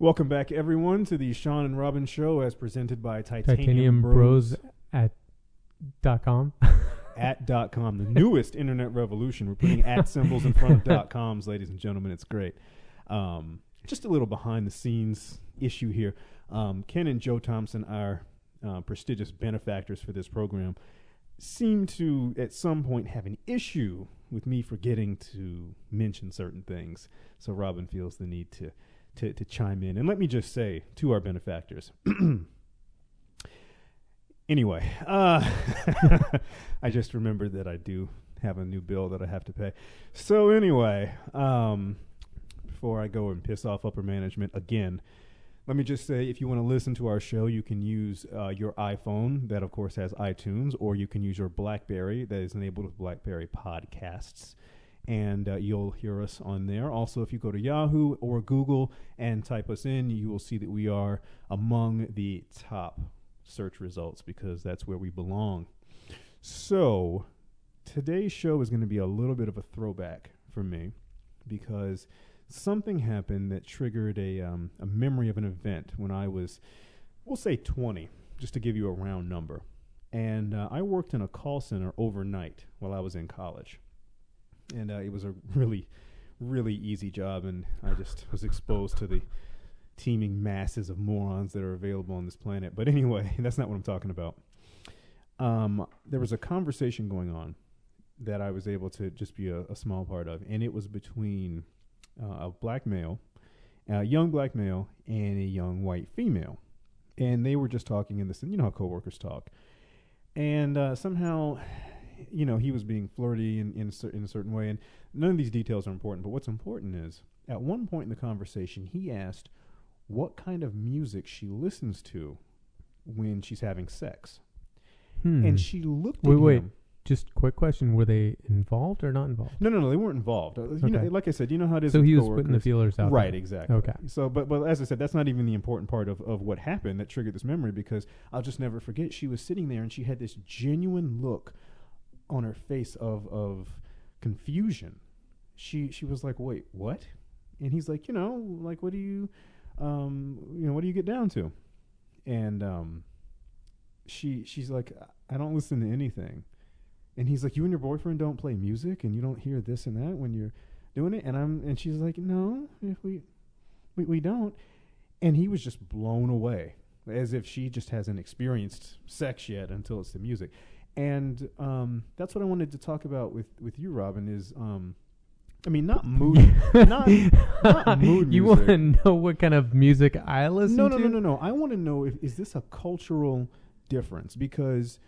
Welcome back, everyone, to the Sean and Robin Show, as presented by Titanium, Titanium Bros, Bros at dot com. at dot com, the newest internet revolution. We're putting at symbols in front of dot coms, ladies and gentlemen. It's great. Um, just a little behind the scenes issue here. Um, Ken and Joe Thompson, our uh, prestigious benefactors for this program, seem to at some point have an issue with me forgetting to mention certain things. So Robin feels the need to to, to chime in. And let me just say to our benefactors. anyway, uh, I just remembered that I do have a new bill that I have to pay. So anyway, um, before I go and piss off upper management again, let me just say if you want to listen to our show, you can use uh, your iPhone, that of course has iTunes, or you can use your Blackberry, that is enabled with Blackberry Podcasts. And uh, you'll hear us on there. Also, if you go to Yahoo or Google and type us in, you will see that we are among the top search results because that's where we belong. So, today's show is going to be a little bit of a throwback for me because something happened that triggered a um, a memory of an event when I was, we'll say, 20, just to give you a round number. And uh, I worked in a call center overnight while I was in college, and uh, it was a really, really easy job. And I just was exposed to the teeming masses of morons that are available on this planet. But anyway, that's not what I'm talking about. Um, there was a conversation going on that I was able to just be a, a small part of, and it was between uh, a black male, a young black male, and a young white female, and they were just talking in this. You know how coworkers talk, and uh, somehow, you know, he was being flirty in in a, cer- in a certain way, and none of these details are important. But what's important is, at one point in the conversation, he asked what kind of music she listens to when she's having sex, Hmm. and she looked Wait, at wait. him. Just quick question: Were they involved or not involved? No, no, no, they weren't involved. Uh, You know, Okay. like I said, you know how it is. So he was putting the feelers out. Right, there. exactly. Okay. So, but but as I said, that's not even the important part of, of what happened that triggered this memory because I'll just never forget. She was sitting there and she had this genuine look on her face of of confusion. She she was like, "Wait, what?" And he's like, "You know, like what do you, um, you know, what do you get down to?" And um, she she's like, "I don't listen to anything." And he's like, "You and your boyfriend don't play music, and you don't hear this and that when you're doing it." And I'm and she's like, "No, if we we, we don't." And he was just blown away, as if she just hasn't experienced sex yet until it's the music. And um, that's what I wanted to talk about with with you, Robin. Is um, I mean, not mood, not, not mood you want to know what kind of music I listen no, to? no, no, no, no. I want to know if is this a cultural difference because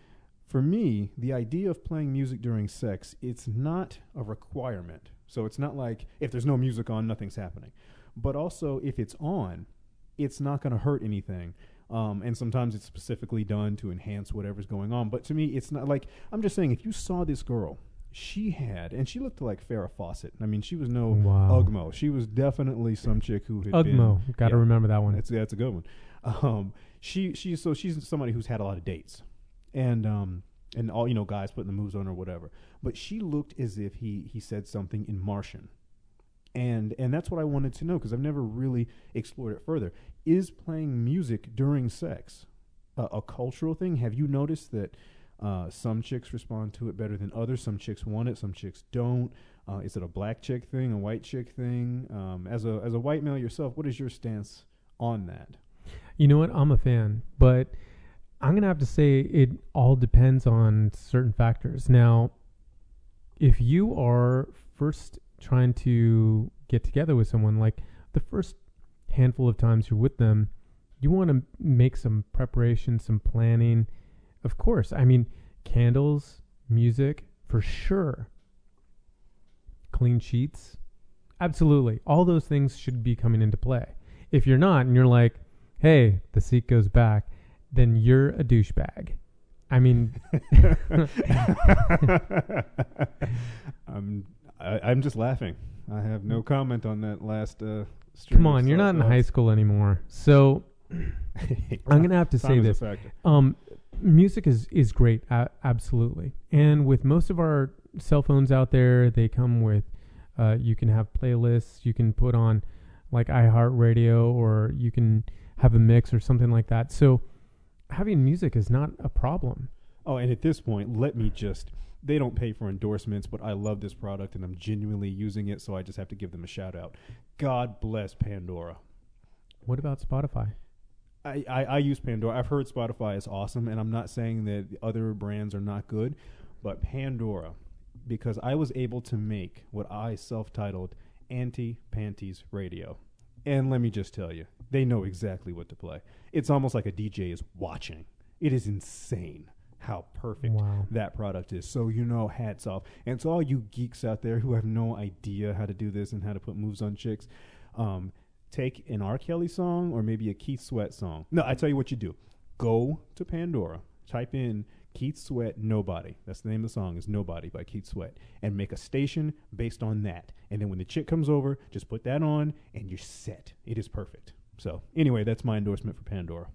for me, the idea of playing music during sex, it's not a requirement. So it's not like if there's no music on, nothing's happening. But also, if it's on, it's not going to hurt anything. Um, and sometimes it's specifically done to enhance whatever's going on. But to me, it's not like I'm just saying. If you saw this girl, she had, and she looked like Farrah Fawcett. I mean, she was no Wow. Ugmo. She was definitely some chick who had been Ugmo. Got to yeah. remember that one. that's that's a good one. Um, she she so she's somebody who's had a lot of dates, and um and all you know guys putting the moves on or whatever. But she looked as if he he said something in Martian, and and that's what I wanted to know because I've never really explored it further. Is playing music during sex a, a cultural thing? Have you noticed that? Uh, some chicks respond to it better than others. Some chicks want it. Some chicks don't. Uh, is it a black chick thing, a white chick thing? Um, as a as a white male yourself, what is your stance on that? You know what? I'm a fan, but I'm gonna have to say it all depends on certain factors. Now, if you are first trying to get together with someone, like the first handful of times you're with them, you want to make some preparation, some planning. Of course, I mean candles, music for sure. Clean sheets, absolutely. All those things should be coming into play. If you're not, and you're like, hey, the seat goes back, then you're a douchebag. I mean, I'm I, I'm just laughing. I have no comment on that last. Uh, come on, you're not in high school anymore. So I'm gonna have to say Time is a this. Um, music is is great, absolutely. And with most of our cell phones out there, they come with. Uh, you can have playlists. You can put on like iHeartRadio, or you can have a mix or something like that. So having music is not a problem. Oh, and at this point, let me just. They don't pay for endorsements, but I love this product and I'm genuinely using it, so I just have to give them a shout out. God bless Pandora. What about Spotify? I, I, I use Pandora. I've heard Spotify is awesome, and I'm not saying that other brands are not good, but Pandora, because I was able to make what I self titled Anti Panties Radio. And let me just tell you, they know exactly what to play. It's almost like a DJ is watching. It is insane how perfect Wow. that product is. So you know, hats off. And to all you geeks out there who have no idea how to do this and how to put moves on chicks, um, take an R. Kelly song or maybe a Keith Sweat song. No, I tell you what you do. Go to Pandora, type in Keith Sweat Nobody. That's the name of the song is Nobody by Keith Sweat. And make a station based on that. And then when the chick comes over, just put that on and you're set. It is perfect. So anyway, that's my endorsement for Pandora.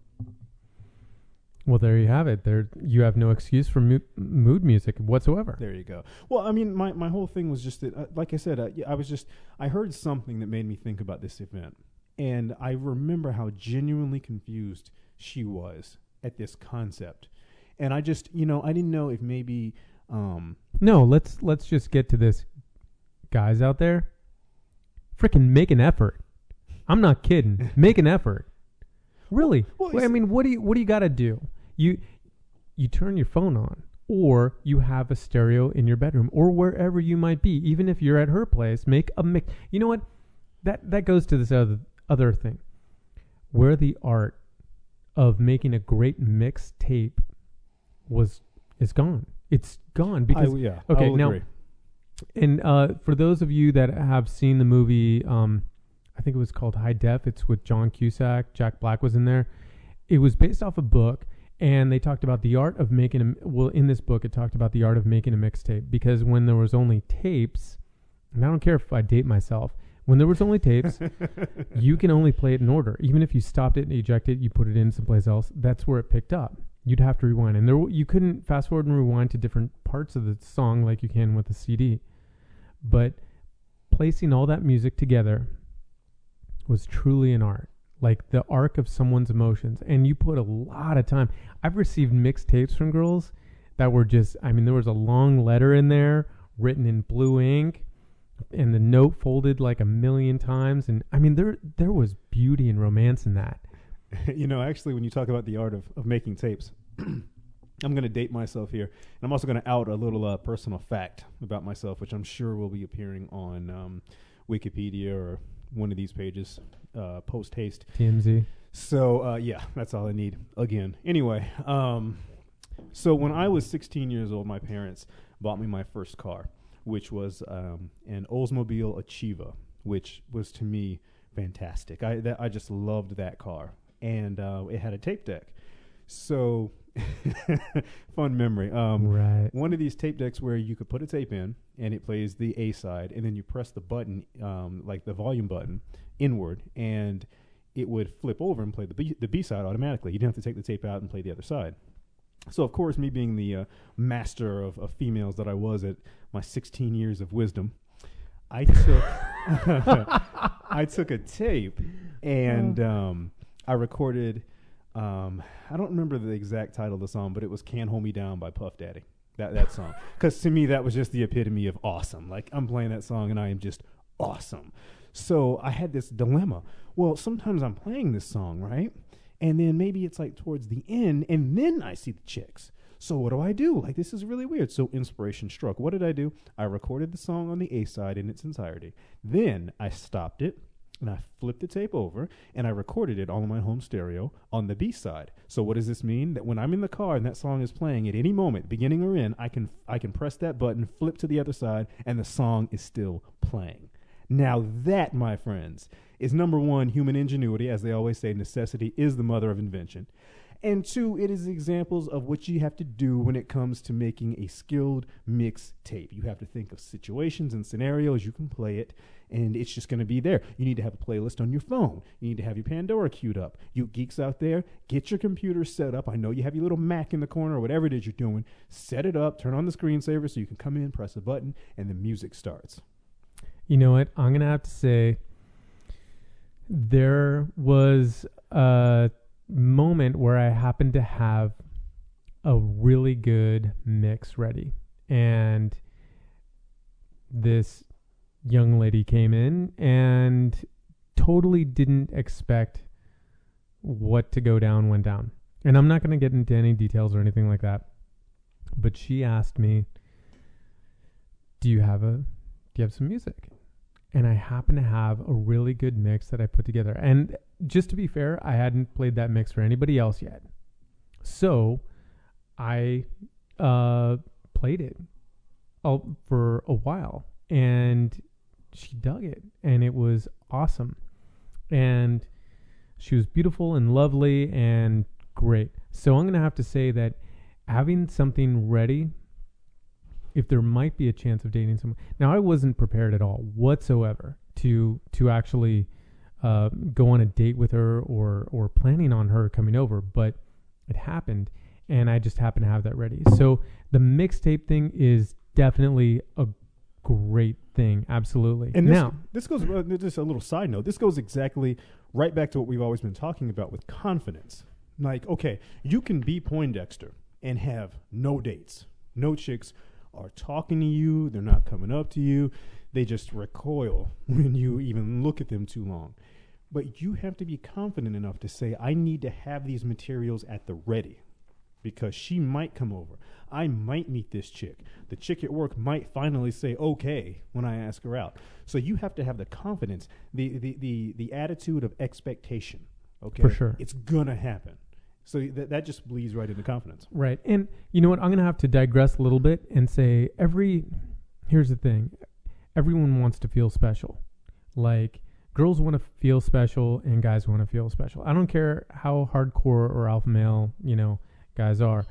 Well, there you have it. There, you have no excuse for mo- mood music whatsoever. There you go. Well, I mean, my, my whole thing was just that, uh, like I said, uh, I was just, I heard something that made me think about this event. And I remember how genuinely confused she was at this concept. And I just, you know, I didn't know if maybe, um, No, let's let's just get to this, guys out there. Freaking make an effort. I'm not kidding. make an effort. Really? Well, Well, I mean, what do you what do you got to do? You you turn your phone on, or you have a stereo in your bedroom, or wherever you might be. Even if you're at her place, make a mix. You know what? That that goes to this other other thing, where the art of making a great mix tape was is gone. It's gone because I, yeah, okay, now- agree. and uh, for those of you that have seen the movie, um, I think it was called High Def. It's with John Cusack. Jack Black was in there. It was based off a book, and they talked about the art of making a. Well, in this book, it talked about the art of making a mixtape because when there was only tapes, and I don't care if I date myself. When there was only tapes, you can only play it in order. Even if you stopped it and ejected it, you put it in someplace else. That's where it picked up. You'd have to rewind, and there w- you couldn't fast forward and rewind to different parts of the song like you can with a CD. But placing all that music together was truly an art, like the arc of someone's emotions. And you put a lot of time. I've received mixed tapes from girls that were just. I mean, there was a long letter in there written in blue ink and the note folded like a million times and i mean there there was beauty and romance in that you know, actually, when you talk about the art of, of making tapes, I'm going to date myself here. And I'm also going to out a little uh, personal fact about myself, which I'm sure will be appearing on um, Wikipedia or one of these pages uh, post haste. tmz So, uh, yeah, that's all I need. Again. Anyway, um, so when I was 16 years old, my parents bought me my first car, which was um, an Oldsmobile Achieva, which was to me fantastic. I, that, I just loved that car. And uh, it had a tape deck. So, fun memory. Um, right one of these tape decks where you could put a tape in and it plays the A side, and then you press the button, um, like the volume button, inward, and it would flip over and play the B, the B side automatically. You didn't have to take the tape out and play the other side. So, of course, me being the uh, master of, of females that I was at my 16 years of wisdom, I took I took a tape and um, I recorded. Um, I don't remember the exact title of the song, but it was "Can't Hold Me Down" by Puff Daddy. That that song, because to me that was just the epitome of awesome. Like I'm playing that song and I am just awesome. So I had this dilemma. Well, sometimes I'm playing this song right, and then maybe it's like towards the end, and then I see the chicks. So what do I do? Like this is really weird. So inspiration struck. What did I do? I recorded the song on the A side in its entirety. Then I stopped it and I flipped the tape over and I recorded it all on my home stereo on the B side. So what does this mean? That when I'm in the car and that song is playing at any moment, beginning or end, I can I can press that button, flip to the other side, and the song is still playing. Now that, my friends, is number one, human ingenuity, as they always say, necessity is the mother of invention. And two, it is examples of what you have to do when it comes to making a skilled mix tape. You have to think of situations and scenarios, you can play it, and it's just going to be there. You need to have a playlist on your phone. You need to have your Pandora queued up. You geeks out there, get your computer set up. I know you have your little Mac in the corner or whatever it is you're doing. Set it up, turn on the screensaver so you can come in, press a button, and the music starts. you know what i'm gonna have to say there was a moment where I happened to have a really good mix ready. And this young lady came in and totally didn't expect what to go down went down. And I'm not going to get into any details or anything like that. But she asked me, "Do you have a do you have some music?" And I happen to have a really good mix that I put together. And just to be fair, I hadn't played that mix for anybody else yet. So, I uh, played it all for a while and she dug it and it was awesome. And she was beautiful and lovely and great. So I'm going to have to say that having something ready if there might be a chance of dating someone. Now I wasn't prepared at all whatsoever to to actually uh, go on a date with her or or planning on her coming over, but it happened and I just happened to have that ready. So the mixtape thing is definitely a great thing. Absolutely. And this, now, this goes uh, just a little side note. This goes exactly right back to what we've always been talking about with confidence. Like, okay, you can be Poindexter and have no dates, no chicks are talking to you. They're not coming up to you. They just recoil when you even look at them too long. But you have to be confident enough to say, I need to have these materials at the ready because she might come over. I might meet this chick. The chick at work might finally say okay when I ask her out. So you have to have the confidence, the the the, the attitude of expectation. Okay, For sure. it's gonna happen. So that that just bleeds right into confidence. Right. And you know what? I'm going to have to digress a little bit and say every here's the thing. Everyone wants to feel special. Like girls want to feel special and guys want to feel special. I don't care how hardcore or alpha male, you know, guys are.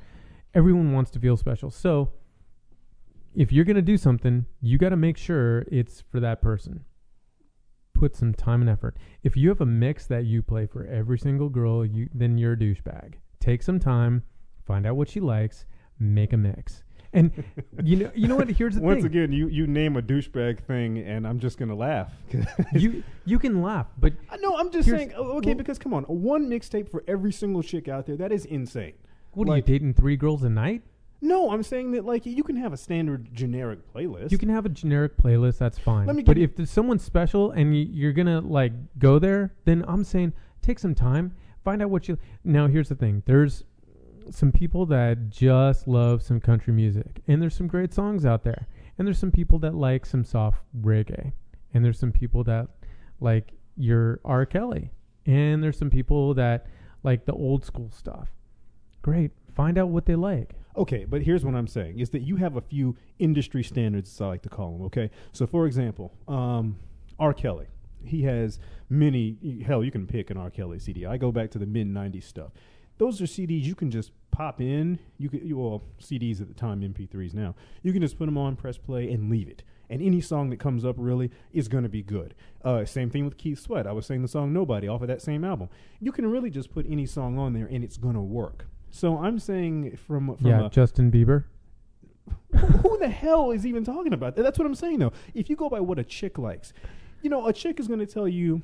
Everyone wants to feel special. So if you're going to do something, you got to make sure it's for that person. Put some time and effort. If you have a mix that you play for every single girl, you then you're a douchebag. Take some time, find out what she likes, make a mix. And you know, you know what? Here's the thing. Once thing. again, you, you name a douchebag thing, and I'm just gonna laugh. you you can laugh, but I know. I'm just Here's- saying. oh, Okay, well- because come on, one mixtape for every single chick out there. That is insane. what Like- are you dating three girls a night? No, I'm saying that like you can have a standard generic playlist. You can have a generic playlist, that's fine. Let me but give you- if there's someone special and you, you're gonna like go there, then I'm saying take some time, find out what you. Now here's the thing: there's some people that just love some country music, and there's some great songs out there, and there's some people that like some soft reggae, and there's some people that like your R. Kelly, and there's some people that like the old school stuff. Great, find out what they like. Okay, but here's what I'm saying is that you have a few industry standards, as I like to call them. Okay, so for example, um, R. Kelly, he has many. Hell, you can pick an R. Kelly CD. I go back to the mid '90s stuff. Those are CDs you can just pop in. You can, you, well, CDs at the time, MP3s now. You can just put them on, press play, and leave it. And any song that comes up really is going to be good. Uh, same thing with Keith Sweat. I was saying the song "Nobody" off of that same album. You can really just put any song on there, and it's going to work. So I'm saying from, from yeah, Justin Bieber. who the hell is even talking about that? That's what I'm saying though. If you go by what a chick likes, you know, a chick is going to tell you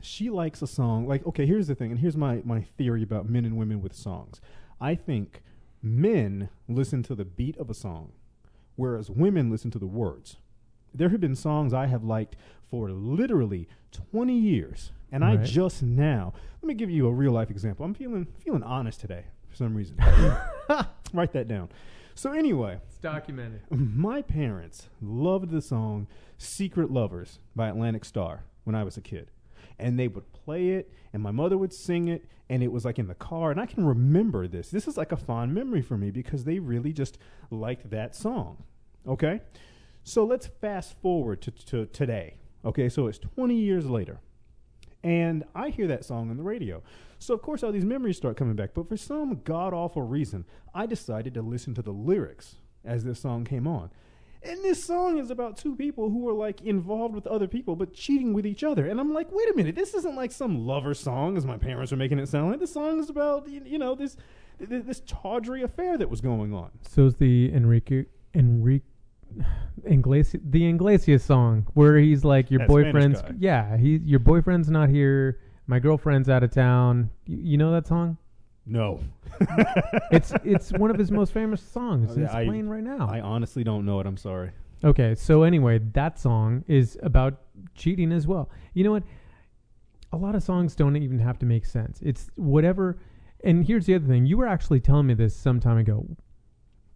she likes a song. Like, okay, here's the thing, and here's my my theory about men and women with songs. I think men listen to the beat of a song, whereas women listen to the words. There have been songs I have liked for literally 20 years, and I just now. Let me give you a real life example. I'm feeling feeling honest today for some reason. Write that down. So anyway, It's documented. my parents loved the song Secret Lovers by Atlantic Starr when I was a kid. And they would play it, and my mother would sing it, and it was like in the car. And I can remember this. This is like a fond memory for me because they really just liked that song. Okay? So let's fast forward to, to today. Okay, so it's 20 years later. And I hear that song on the radio. So, of course, all these memories start coming back. But for some god awful reason, I decided to listen to the lyrics as this song came on. And this song is about two people who are like involved with other people but cheating with each other. And I'm like, wait a minute, this isn't like some lover song as my parents are making it sound like. This song is about, you know, this th- this tawdry affair that was going on. So's the Enrique Enrique Inglesi- the Iglesias song where he's like your That boyfriend's yeah he your boyfriend's not here my girlfriend's out of town you, you know that song No. it's it's one of his most famous songs. Oh, yeah, it's I- playing right now. I honestly don't know it. I'm sorry. okay so anyway that song is about cheating as well. You know what? A lot of songs don't even have to make sense. It's whatever and here's the other thing. You were actually telling me this some time ago.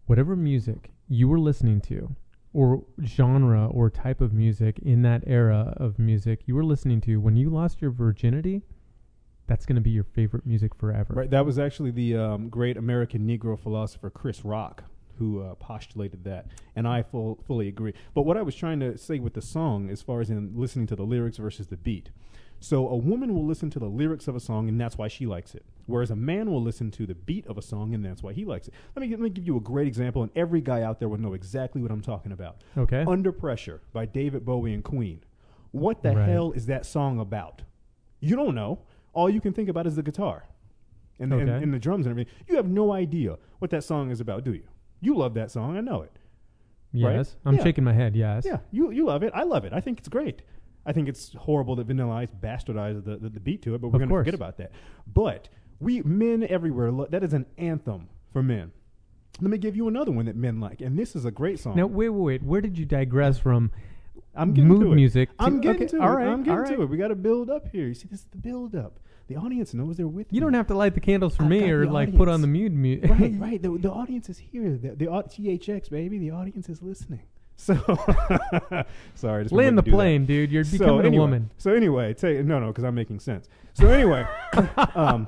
Whatever music you were listening to or genre or type of music in that era of music you were listening to when you lost your virginity that's going to be your favorite music forever Right. That was actually the um, great American Negro philosopher Chris Rock who uh, postulated that, and I full, fully agree. But what I was trying to say with the song, as far as in listening to the lyrics versus the beat, so a woman will listen to the lyrics of a song, and that's why she likes it. Whereas a man will listen to the beat of a song, and that's why he likes it. Let me let me give you a great example, and every guy out there will know exactly what I'm talking about. okay Under Pressure by David Bowie and Queen. What the Right. hell is that song about? You don't know. All you can think about is the guitar and, and, Okay. and the drums and everything. You have no idea what that song is about, do you? You love that song. I know it. right? yes i'm Yeah. shaking my head yes Yeah, you, you love it. I love it. I think it's great. I think it's horrible that Vanilla Ice bastardized the, the, the beat to it, but we're going to forget about that. But we, men everywhere, lo- that is an anthem for men. Let me give you another one that men like, and this is a great song. now wait wait wait where did you digress from I'm getting mood to it. music I'm getting okay, to all it. right, I'm getting to it. We got to build up here. You see, this is the build up. The audience knows they're with you me. don't have to light the candles for I've me or like put on the mute mute right, right. The, the audience is here. The, the THX baby. The audience is listening. So sorry, just land the do that. plane dude you're So becoming anyway- a woman So anyway, take, no, no, because I'm making sense. So anyway, um,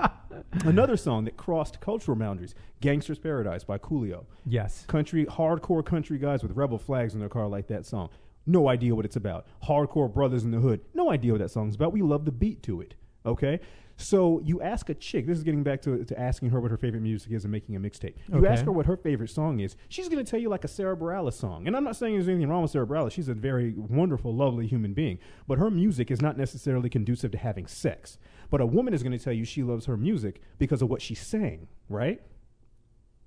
another song that crossed cultural boundaries: "Gangsta's Paradise" by Coolio. yes Country, hardcore country guys with rebel flags in their car like that song. No idea what it's about. Hardcore brothers in the hood. No idea what that song's about. We love the beat to it. Okay. So you ask a chick. This is getting back to, to asking her what her favorite music is and making a mixtape. You Okay. ask her what her favorite song is. She's going to tell you like a Sara Bareilles song. And I'm not saying there's anything wrong with Sara Bareilles. She's a very wonderful, lovely human being. But her music is not necessarily conducive to having sex. But a woman is going to tell you she loves her music because of what she's saying. Right.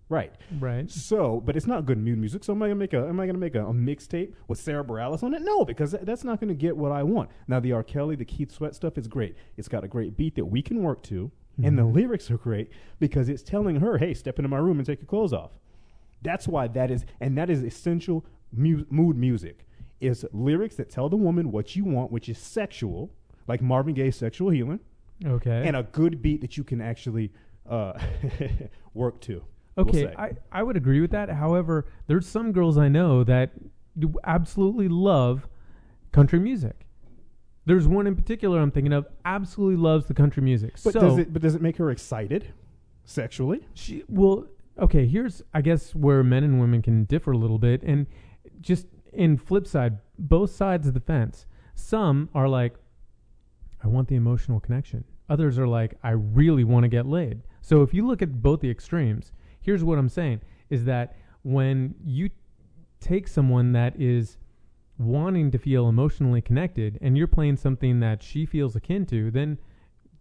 Right. right So, but it's not good mood music. So am I gonna make a am I gonna make a, a mixtape with Sara Bareilles on it? No, because that- that's not gonna get what I want. Now the R. Kelly, the Keith Sweat stuff is great. It's got a great beat that we can work to, and the Mhm. lyrics are great because it's telling her, "Hey, step into my room and take your clothes off." That's why that is, and that is essential mu- mood music. Is lyrics that tell the woman what you want, which is sexual, like Marvin Gaye's "Sexual Healing," okay and a good beat that you can actually uh, work to. We'll Okay. I, I would agree with that. However, there's some girls I know that do absolutely love country music. There's one in particular I'm thinking of absolutely loves the country music. But so does it? But does it make her excited, sexually? she well, okay, here's I guess where men and women can differ a little bit and just in flip side, both sides of the fence. Some are like I want the emotional connection. Others are like I really want to get laid. So if you look at both the extremes, here's what I'm saying is that when you take someone that is wanting to feel emotionally connected and you're playing something that she feels akin to, then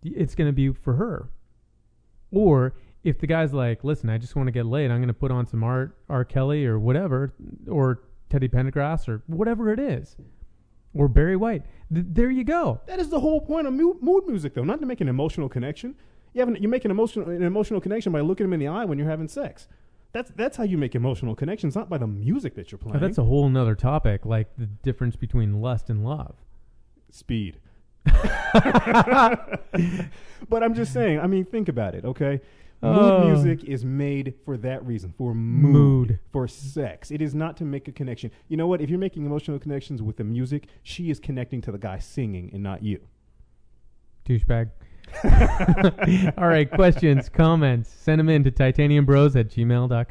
it's going to be for her. Or if the guy's like, listen, I just want to get laid, I'm going to put on some Art, R. Kelly or whatever, or Teddy Pendergrass or whatever it is, or Barry White. Th- there you go. That is the whole point of mood music, though, not to make an emotional connection. You have an, you make an emotional an emotional connection by looking them in the eye when you're having sex. That's that's how you make emotional connections, not by the music that you're playing. But that's a whole nother topic, like the difference between lust and love. speed. but I'm just saying. I mean, think about it. Okay, mood Oh. music is made for that reason, for mood, Mood. for sex. It is not to make a connection. You know what? If you're making emotional connections with the music, she is connecting to the guy singing and not you. Douchebag. All right, questions, comments, send them in to titaniumbros at gmail.com.